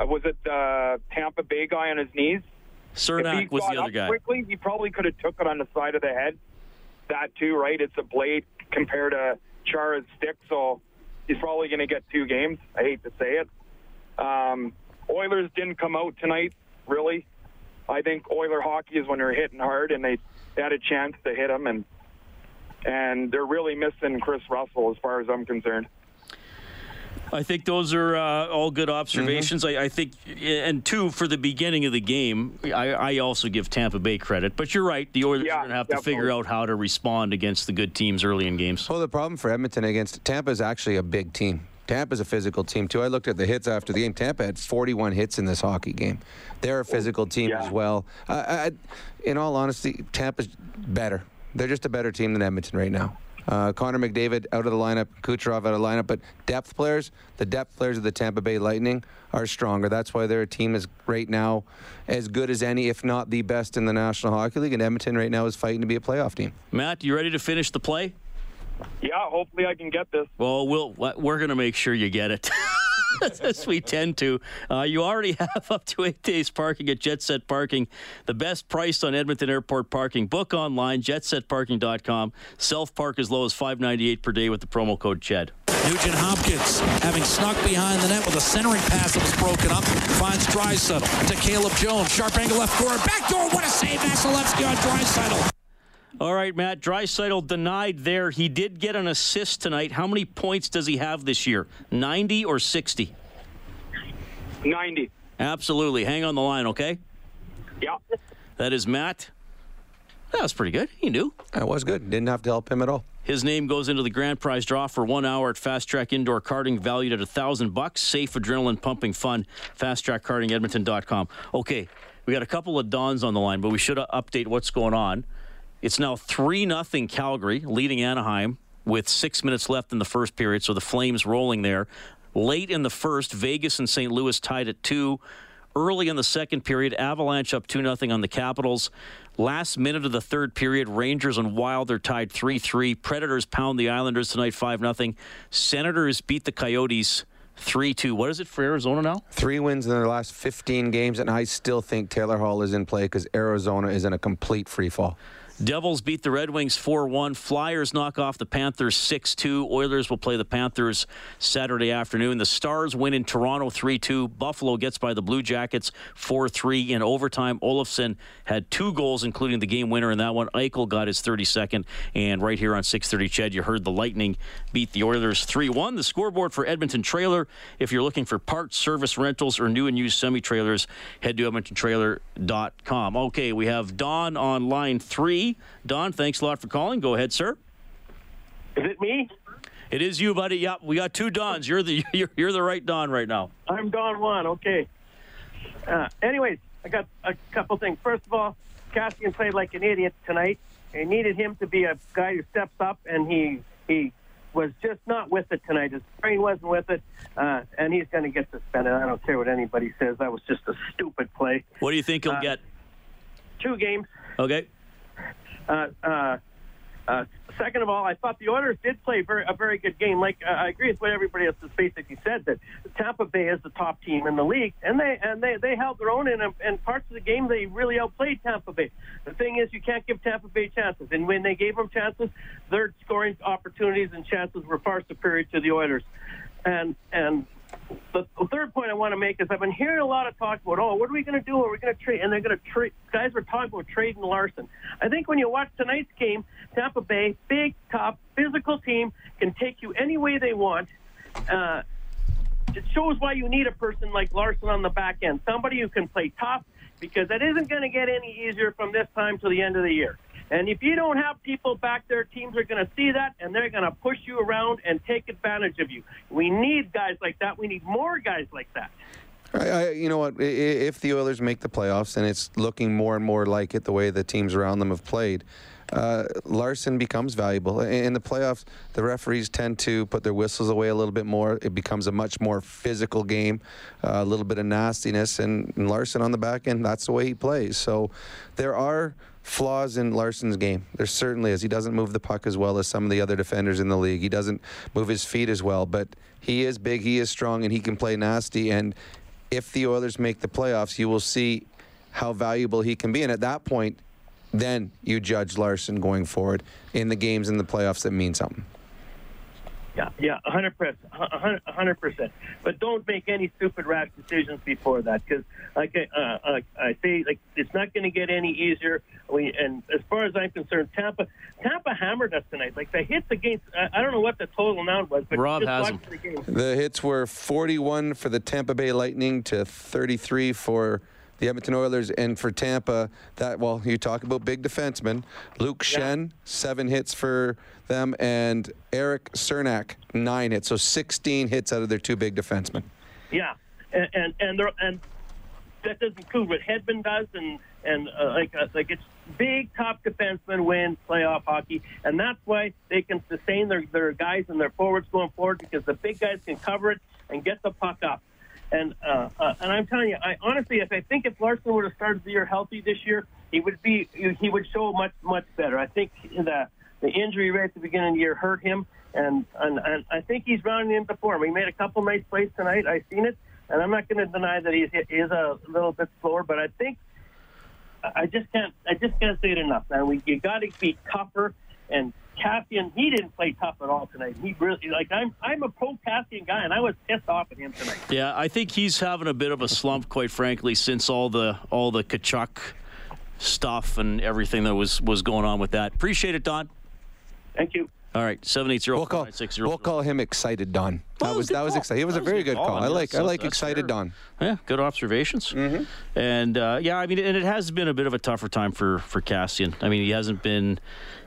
Uh, was it the Tampa Bay guy on his knees? Cernak was the other guy. Quickly, he probably could have took it on the side of the head. That too, right? It's a blade compared to Chara's stick, so he's probably going to get two games. I hate to say it. Um, Oilers didn't come out tonight, really. I think Oiler hockey is when they're hitting hard, and they, they had a chance to hit him, and and they're really missing Kris Russell, as far as I'm concerned. I think those are uh, all good observations. Mm-hmm. I, I, think, and two for the beginning of the game, I, I, also give Tampa Bay credit. But you're right; the Oilers yeah, are going to have definitely. to figure out how to respond against the good teams early in games. Well, the problem for Edmonton against Tampa is actually a big team. Tampa's a physical team too. I looked at the hits after the game. Tampa had 41 hits in this hockey game. They're a physical team yeah. as well. I, in all honesty, Tampa's better. They're just a better team than Edmonton right now. Uh, Connor McDavid out of the lineup, Kucherov out of the lineup, but depth players, the depth players of the Tampa Bay Lightning are stronger. That's why their team is right now as good as any, if not the best in the National Hockey League. And Edmonton right now is fighting to be a playoff team. Matt, you ready to finish the play? Yeah, hopefully I can get this. Well, we'll we're going to make sure you get it. as we tend to. Uh, you already have up to eight days parking at Jet Set Parking, the best price on Edmonton Airport parking. Book online, jetsetparking.com. Self park as low as five ninety eight per day with the promo code CHED. Nugent Hopkins, having snuck behind the net with a centering pass that was broken up, finds Draisaitl to Caleb Jones. Sharp angle left corner, back door. What a save, Vasilevskiy on Draisaitl. All right, Matt. Draisaitl denied there. He did get an assist tonight. How many points does he have this year? 90 or 60? 90. Absolutely. Hang on the line, okay? Yeah. That is Matt. That was pretty good. He knew. That was good. Didn't have to help him at all. His name goes into the grand prize draw for one hour at Fast Track Indoor Karting, valued at a thousand bucks. Safe, adrenaline pumping fun. FastTrackKartingEdmonton.com. Okay, we got a couple of Dons on the line, but we should update what's going on. It's now 3 0 Calgary, leading Anaheim with six minutes left in the first period, so the Flames rolling there. Late in the first, Vegas and St. Louis tied at 2. Early in the second period, Avalanche up 2 0 on the Capitals. Last minute of the third period, Rangers and Wild are tied 3 3. Predators pound the Islanders tonight 5 0. Senators beat the Coyotes 3 2. What is it for Arizona now? Three wins in their last 15 games, and I still think Taylor Hall is in play because Arizona is in a complete free fall. Devils beat the Red Wings 4 1. Flyers knock off the Panthers 6 2. Oilers will play the Panthers Saturday afternoon. The Stars win in Toronto 3 2. Buffalo gets by the Blue Jackets 4 3 in overtime. Olofsson had two goals, including the game winner in that one. Eichel got his 32nd. And right here on 630 CHED, you heard the Lightning beat the Oilers 3 1. The scoreboard for Edmonton Trailer. If you're looking for parts, service, rentals, or new and used semi trailers, head to EdmontonTrailer.com. Okay, we have Don on line three. Don, thanks a lot for calling. Go ahead, sir. Is it me? It is you, buddy. Yep, we got two Dons. You're the you're, you're the right Don right now. I'm Don one. Okay. Uh, anyways, I got a couple things. First of all, Kassian played like an idiot tonight. They needed him to be a guy who steps up, and he he was just not with it tonight. His brain wasn't with it, uh, and he's going to get suspended. I don't care what anybody says. That was just a stupid play. What do you think he'll Uh, get? Two games. Okay. Uh, uh, uh, second of all, I thought the Oilers did play very, a very good game. Like uh, I agree with what everybody else has basically said that Tampa Bay is the top team in the league, and they and they, they held their own in in parts of the game. They really outplayed Tampa Bay. The thing is, you can't give Tampa Bay chances, and when they gave them chances, their scoring opportunities and chances were far superior to the Oilers. And and the, the third point I want to make is I've been hearing a lot of talk about, oh, what are we going to do? Are we going to trade? And they're going to trade. Guys were talking about trading Larsson. I think when you watch tonight's game, Tampa Bay, big, top, physical team, can take you any way they want. Uh, it shows why you need a person like Larsson on the back end, somebody who can play tough, because that isn't going to get any easier from this time to the end of the year. And if you don't have people back there, teams are going to see that and they're going to push you around and take advantage of you. We need guys like that. We need more guys like that. I, I, you know what? If the Oilers make the playoffs, and it's looking more and more like it, the way the teams around them have played, uh, Larsson becomes valuable. In in the playoffs, the referees tend to put their whistles away a little bit more. It becomes a much more physical game, uh, a little bit of nastiness, and, and Larsson on the back end, that's the way he plays. So there are flaws in Larsson's game. There certainly is. He doesn't move the puck as well as some of the other defenders in the league. He doesn't move his feet as well, but he is big, he is strong, and he can play nasty. And if the Oilers make the playoffs, you will see how valuable he can be. And at that point, then you judge Larson going forward in the games in the playoffs that mean something. Yeah, yeah, hundred percent, hundred percent. But don't make any stupid rash decisions before that, because like I, uh, I say, like it's not going to get any easier. We and as far as I'm concerned, Tampa, Tampa hammered us tonight. Like the hits against, I, I don't know what the total amount was, but Rob just has watching the game. The hits were 41 for the Tampa Bay Lightning to 33 for the Edmonton Oilers. And for Tampa, that, well, you talk about big defensemen. Luke Schenn, seven hits for them, and Erik Cernak, nine hits. So 16 hits out of their two big defensemen. Yeah, and and and, and that doesn't include what Hedman does, and and uh, like uh, like it's big top defensemen win playoff hockey, and that's why they can sustain their their guys and their forwards going forward because the big guys can cover it and get the puck up. And uh, uh, and I'm telling you, I honestly, if I think if Larsson would have started the year healthy this year, he would be he would show much much better. I think the the injury right at the beginning of the year hurt him, and, and and I think he's rounding into form. He made a couple nice plays tonight. I've seen it, and I'm not going to deny that he is a little bit slower, but I think I just can't I just can't say it enough, man. We you got to be tougher. And Kassian, he didn't play tough at all tonight. He really like I'm I'm a pro Kassian guy, and I was pissed off at him tonight. Yeah, I think he's having a bit of a slump, quite frankly, since all the all the Tkachuk stuff and everything that was was going on with that. Appreciate it, Don. Thank you. All right, seven eight zero We'll call, four nine six zero. we'll call him excited Don. That Well, was that was call. exciting. It was That a very a good good call. call. I I mean, like I like excited fair. Don. Yeah, good observations. Mm-hmm. And uh, yeah, I mean, and it has been a bit of a tougher time for for Kassian. I mean, he hasn't been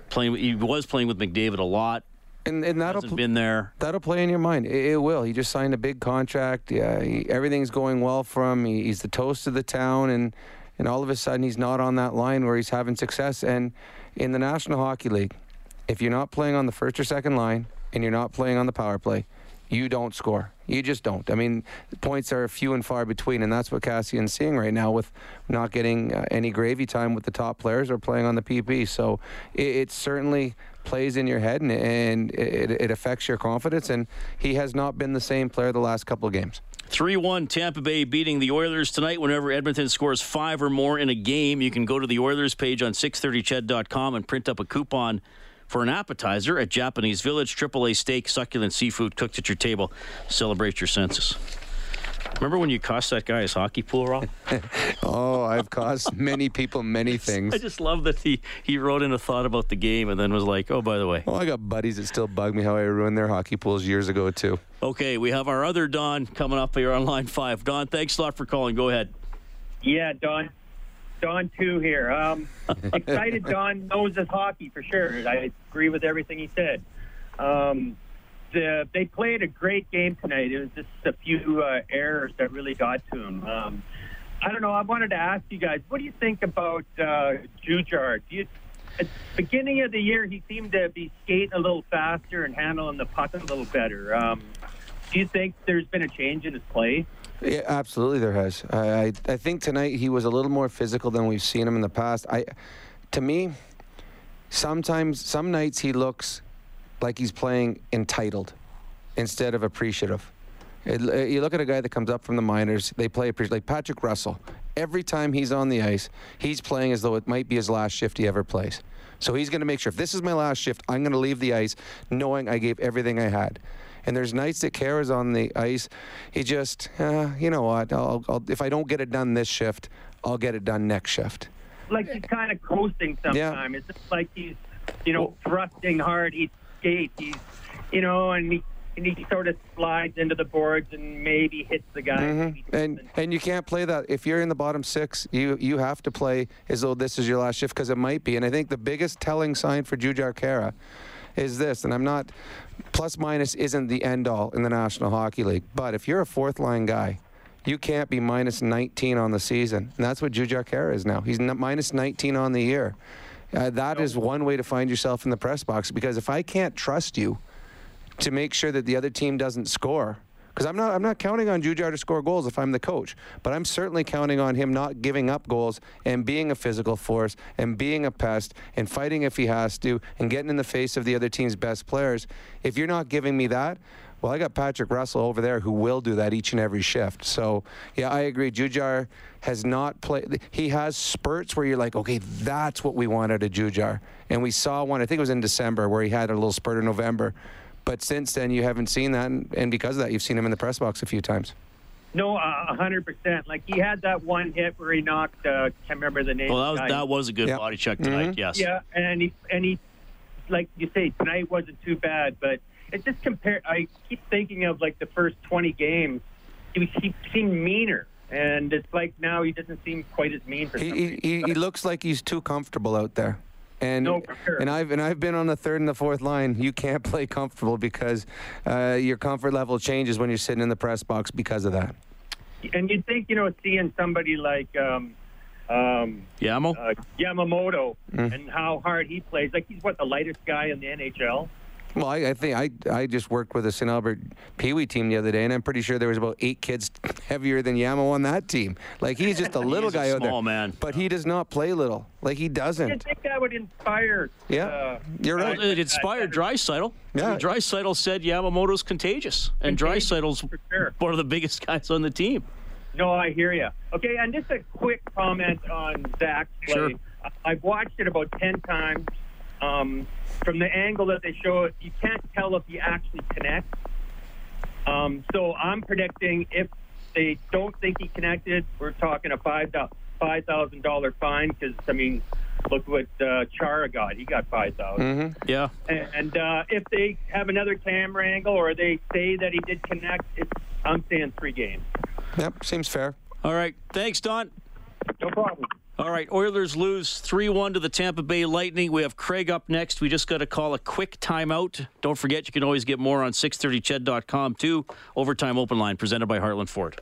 playing. He was playing with McDavid a lot. And, and that'll hasn't been there. That'll play in your mind. It, it will. He just signed a big contract. Yeah, he, everything's going well for him. He, he's the toast of the town, and and all of a sudden he's not on that line where he's having success. And in the National Hockey League, if you're not playing on the first or second line and you're not playing on the power play, you don't score. You just don't. I mean, points are few and far between, and that's what Kassian's seeing right now with not getting uh, any gravy time with the top players or playing on the PP. So it, it certainly plays in your head and, and it, it affects your confidence. And he has not been the same player the last couple of games. 3 1 Tampa Bay beating the Oilers tonight. Whenever Edmonton scores five or more in a game, you can go to the Oilers page on 630ched.com and print up a coupon for an appetizer at Japanese Village. AAA steak, succulent seafood cooked at your table. Celebrate your senses. Remember when you cost that guy his hockey pool, Rob? oh, I've cost many people many things. I just love that he, he wrote in a thought about the game and then was like, oh, by the way. Well, I got buddies that still bug me how I ruined their hockey pools years ago, too. Okay, we have our other Don coming up here on line five. Don, thanks a lot for calling. Go ahead. Yeah, Don. Don too here. Um, excited. Don knows his hockey for sure. I agree with everything he said. Um, the, they played a great game tonight. It was just a few uh, errors that really got to him. Um, I don't know. I wanted to ask you guys, what do you think about uh, Jujhar? Do you, at the beginning of the year, he seemed to be skating a little faster and handling the puck a little better. Um, do you think there's been a change in his play? Yeah, absolutely, there has. I, I I think tonight he was a little more physical than we've seen him in the past. I, to me, sometimes some nights he looks like he's playing entitled instead of appreciative. It, you look at a guy that comes up from the minors, they play. Like Patrick Russell, every time he's on the ice, he's playing as though it might be his last shift he ever plays. So he's going to make sure if this is my last shift, I'm going to leave the ice knowing I gave everything I had. And there's nights that Khaira's on the ice. He just, uh, you know what? I'll, I'll, if I don't get it done this shift, I'll get it done next shift. like he's kind of coasting sometimes. Yeah. It's just like he's, you know, thrusting hard. He skates. He's, you know, and he and he sort of slides into the boards and maybe hits the guy. Mhm. And and you can't play that if you're in the bottom six. You you have to play as though this is your last shift because it might be. And I think the biggest telling sign for Jujhar Khaira is this. And I'm not plus minus isn't the end all in the National Hockey League. But if you're a fourth line guy. You can't be minus 19 on the season. And that's what Jujhar Khaira is now. He's n- minus 19 on the year. Uh, that is one way to find yourself in the press box because if I can't trust you to make sure that the other team doesn't score. Because I'm not, I'm not counting on Jujhar to score goals if I'm the coach, but I'm certainly counting on him not giving up goals and being a physical force and being a pest and fighting if he has to and getting in the face of the other team's best players. If you're not giving me that, well, I got Patrick Russell over there who will do that each and every shift. So, yeah, I agree. Jujhar has not played. He has spurts where you're like, okay, that's what we want out of Jujhar. And we saw one, I think it was in December, where he had a little spurt in November. But since then, you haven't seen that, and, and because of that, you've seen him in the press box a few times. No, a hundred percent. Like he had that one hit where he knocked. Uh, can't remember the name. Well, that was the guy. that was a good body check tonight. Yes. Yeah, and he and he, like you say, tonight wasn't too bad, but it just compared. I keep thinking of like the first twenty games. He, was, he seemed meaner, and it's like now he doesn't seem quite as mean for some He, he, he looks like he's too comfortable out there. And No, sure. and I've and I've been on the third and the fourth line. You can't play comfortable because uh, your comfort level changes when you're sitting in the press box because of that. And you'd think, you know, seeing somebody like um, um, Yamo? uh, Yamamoto Mm. and how hard he plays. Like he's what the lightest guy in the NHL. Well, I, I think I I just worked with a St. Albert Pee Wee team the other day, and I'm pretty sure there was about eight kids heavier than Yamo on that team. Like he's just a little He's a guy out there. small man. But he does not play little. Like he doesn't. I think that would inspire. Yeah, uh, you're right. Well, it inspired Draisaitl. Yeah. Draisaitl said Yamamoto's contagious, and Contagious, Draisaitl's sure. one of the biggest guys on the team. No, I hear you. Okay, and just a quick comment on Zach's play. Sure. I've watched it about 10 times. Um, from the angle that they show it, you can't tell if he actually connects. Um, so I'm predicting if they don't think he connected, we're talking a five five thousand dollar fine. Because I mean, look what uh, Chara got; he got five thousand. Yeah. And, and uh, if they have another camera angle or they say that he did connect, it's, I'm saying three games. Yep, seems fair. All right. Thanks, Don. No problem. All right, Oilers lose 3 1 to the Tampa Bay Lightning. We have Craig up next. We just got to call a quick timeout. Don't forget, you can always get more on 630ched.com too. Overtime Open Line presented by Heartland Ford.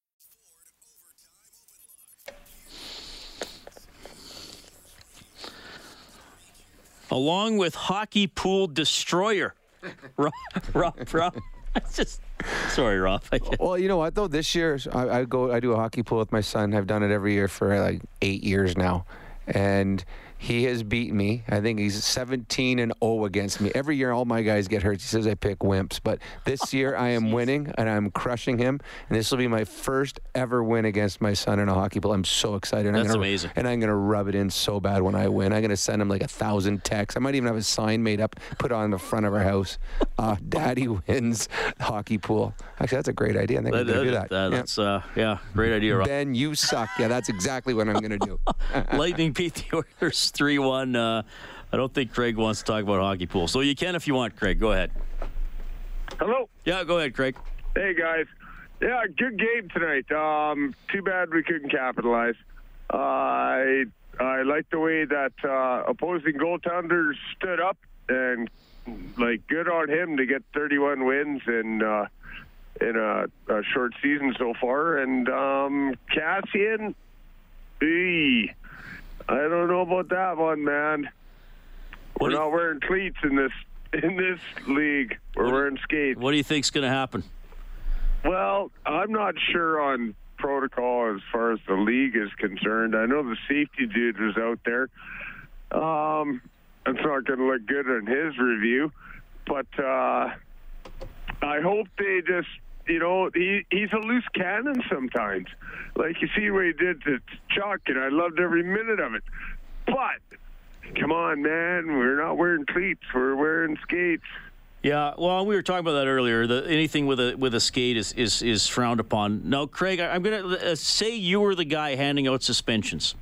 Along with Hockey Pool Destroyer. Rob, Rob, Rob. Just, sorry, Rob. Well, you know what though? This year I, I go I do a hockey pool with my son. I've done it every year for like eight years now, and he has beat me. I think he's 17 and 0 against me. Every year, all my guys get hurt. He says I pick wimps, but this year I am winning and I'm crushing him. And this will be my first ever win against my son in a hockey pool. I'm so excited. I'm That's gonna, amazing. And I'm gonna rub it in so bad when I win. I'm gonna send him like a thousand texts. I might even have a sign made up, put on the front of our house. Uh, Daddy wins hockey pool. Actually, that's a great idea. I think I'm gonna do that. Yeah. That's, uh, yeah, great idea, Rob. Ben, you suck. Yeah, that's exactly what I'm going to do. Lightning beat the Oilers 3 1. Uh, I don't think Craig wants to talk about hockey pool. So you can if you want, Craig. Go ahead. Hello. Yeah, go ahead, Craig. Hey guys. Yeah, good game tonight. Um, too bad we couldn't capitalize. Uh, I I like the way that uh, opposing goaltenders stood up and like good on him to get 31 wins in uh, in a, a short season so far. And um, Cassian, ee, I don't know about that one, man. We're not wearing cleats in this in this league. We're wearing skates. What do you think's going to happen? Well, I'm not sure on protocol as far as the league is concerned. I know the safety dude was out there. Um, it's not going to look good in his review, but uh, I hope they just, you know, he he's a loose cannon sometimes. Like you see what he did to Chuck, and I loved every minute of it. But come on, man, we're not wearing cleats. We're wearing skates. Yeah, well, we were talking about that earlier. The, anything with a with a skate is is, is frowned upon. Now, Craig, I, I'm going to uh, say you were the guy handing out suspensions.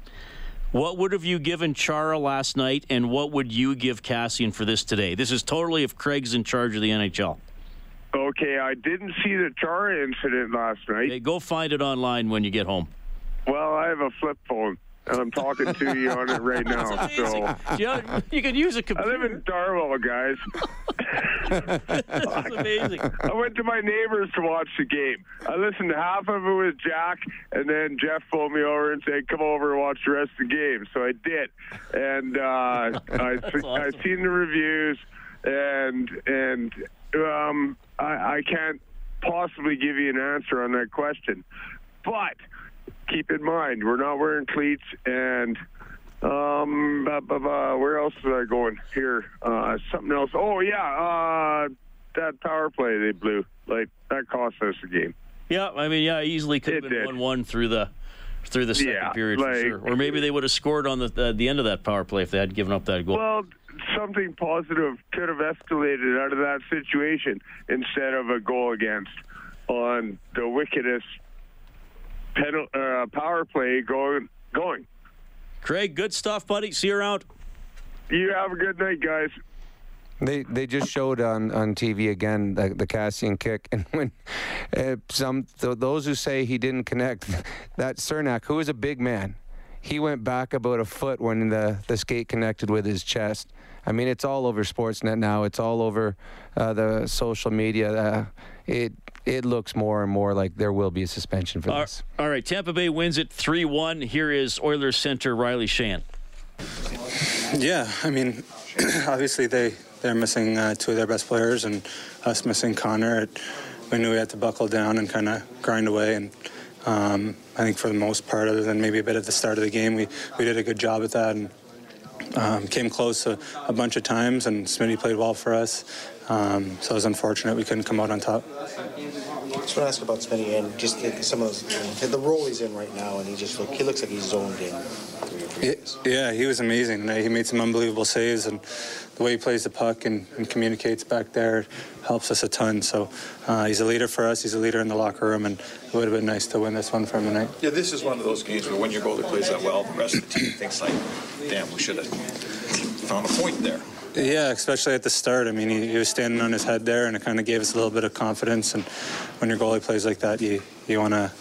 What would have you given Chara last night, and what would you give Kassian for this today? This is totally if Craig's in charge of the NHL. Okay, I didn't see the Chara incident last night. Okay, go find it online when you get home. Well, I have a flip phone, and I'm talking to you on it right now. So Yeah, you can use a computer. I live in Darwell, guys. That's amazing. I went to my neighbors to watch the game. I listened to half of it with Jack, and then Jeff phoned me over and said, "Come over and watch the rest of the game." So I did, and uh, I I seen the reviews, and and um, I, I can't possibly give you an answer on that question, but keep in mind we're not wearing cleats and. Um, bu- bu- bu- where else was I going here? Uh, something else. Oh yeah, uh, that power play they blew. Like that cost us the game. Yeah, I mean, yeah, I easily could have been one-one through the through the second Yeah, period like- for sure. Or maybe they would have scored on the uh, the end of that power play if they had given up that goal. Well, something positive could have escalated out of that situation instead of a goal against on the wickedest penal, uh, power play going going. Craig, good stuff, buddy. See you around. You have a good night, guys. They they just showed on, on TV again the, the Kassian kick, and when uh, some th- those who say he didn't connect, that Cernak, who is a big man, he went back about a foot when the the skate connected with his chest. I mean, it's all over Sportsnet now. It's all over uh, the social media. Uh, it it looks more and more like there will be a suspension for All- this. all right, Tampa Bay wins it 3 1. Here is Oilers center Riley Sheahan. Yeah, I mean, obviously they they're missing uh, two of their best players, and us missing Connor. It, we knew we had to buckle down and kind of grind away. And um, I think for the most part, other than maybe a bit at the start of the game, we we did a good job at that and um, came close a, a bunch of times. And Smitty played well for us, um, so it was unfortunate we couldn't come out on top. Just want to ask about Smitty and just the, some of those, the role he's in right now, and he just look he looks like he's zoned in. Yeah, yeah, he was amazing. He made some unbelievable saves, and the way he plays the puck and, and communicates back there helps us a ton. So uh, he's a leader for us. He's a leader in the locker room, and it would have been nice to win this one for him tonight. Yeah, this is one of those games where when your goalie plays that well, the rest of the team thinks like, damn, we should have found a point there. Yeah, especially at the start. I mean, he, he was standing on his head there, and it kind of gave us a little bit of confidence. And when your goalie plays like that, you you want to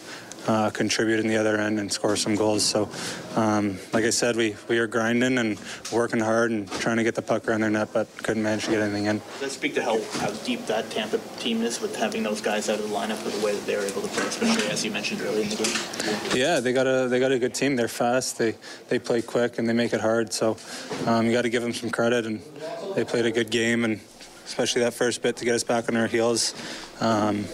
uh, contribute in the other end and score some goals. So, um, like I said, we we are grinding and working hard and trying to get the puck around their net, but couldn't manage to get anything in. Does that speak to how, how deep that Tampa team is with having those guys out of the lineup with the way that they were able to play, especially as you mentioned earlier in the game? Yeah, they got a they got a good team. They're fast. They they play quick and they make it hard. So um, you got to give them some credit. And they played a good game and especially that first bit to get us back on our heels. Um,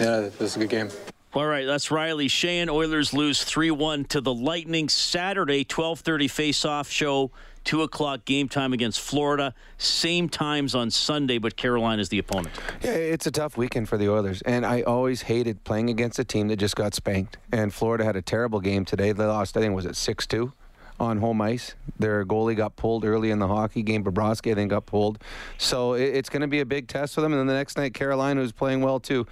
yeah, it was a good game. All right, that's Riley Sheahan. Oilers lose 3 1 to the Lightning Saturday, 1230 face-off show, 2 o'clock game time against Florida. Same times on Sunday, but Carolina is the opponent. Yeah, it's a tough weekend for the Oilers, and I always hated playing against a team that just got spanked. And Florida had a terrible game today. They lost, I think, was it six two on home ice. Their goalie got pulled early in the hockey game. Bobrovsky, I think, got pulled. So it, it's going to be a big test for them. And then the next night, Carolina, who's playing well too.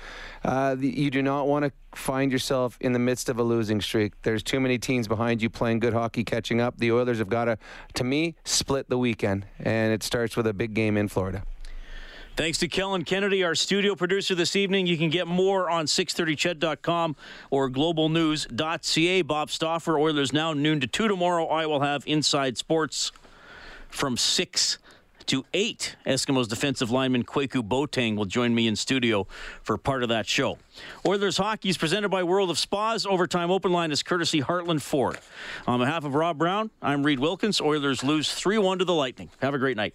Uh, you do not want to find yourself in the midst of a losing streak. There's too many teams behind you playing good hockey, catching up. The Oilers have got to, to me, split the weekend, and it starts with a big game in Florida. Thanks to Kellen Kennedy, our studio producer this evening. You can get more on 630ched.com or globalnews.ca. Bob Stauffer, Oilers now noon to 2 tomorrow. I will have Inside Sports from 6 to 8. Eskimos defensive lineman Kwaku Boateng will join me in studio for part of that show. Oilers hockey is presented by World of Spas. Overtime open line is courtesy Heartland Ford. On behalf of Rob Brown, I'm Reed Wilkins. Oilers lose 3 1 to the Lightning. Have a great night.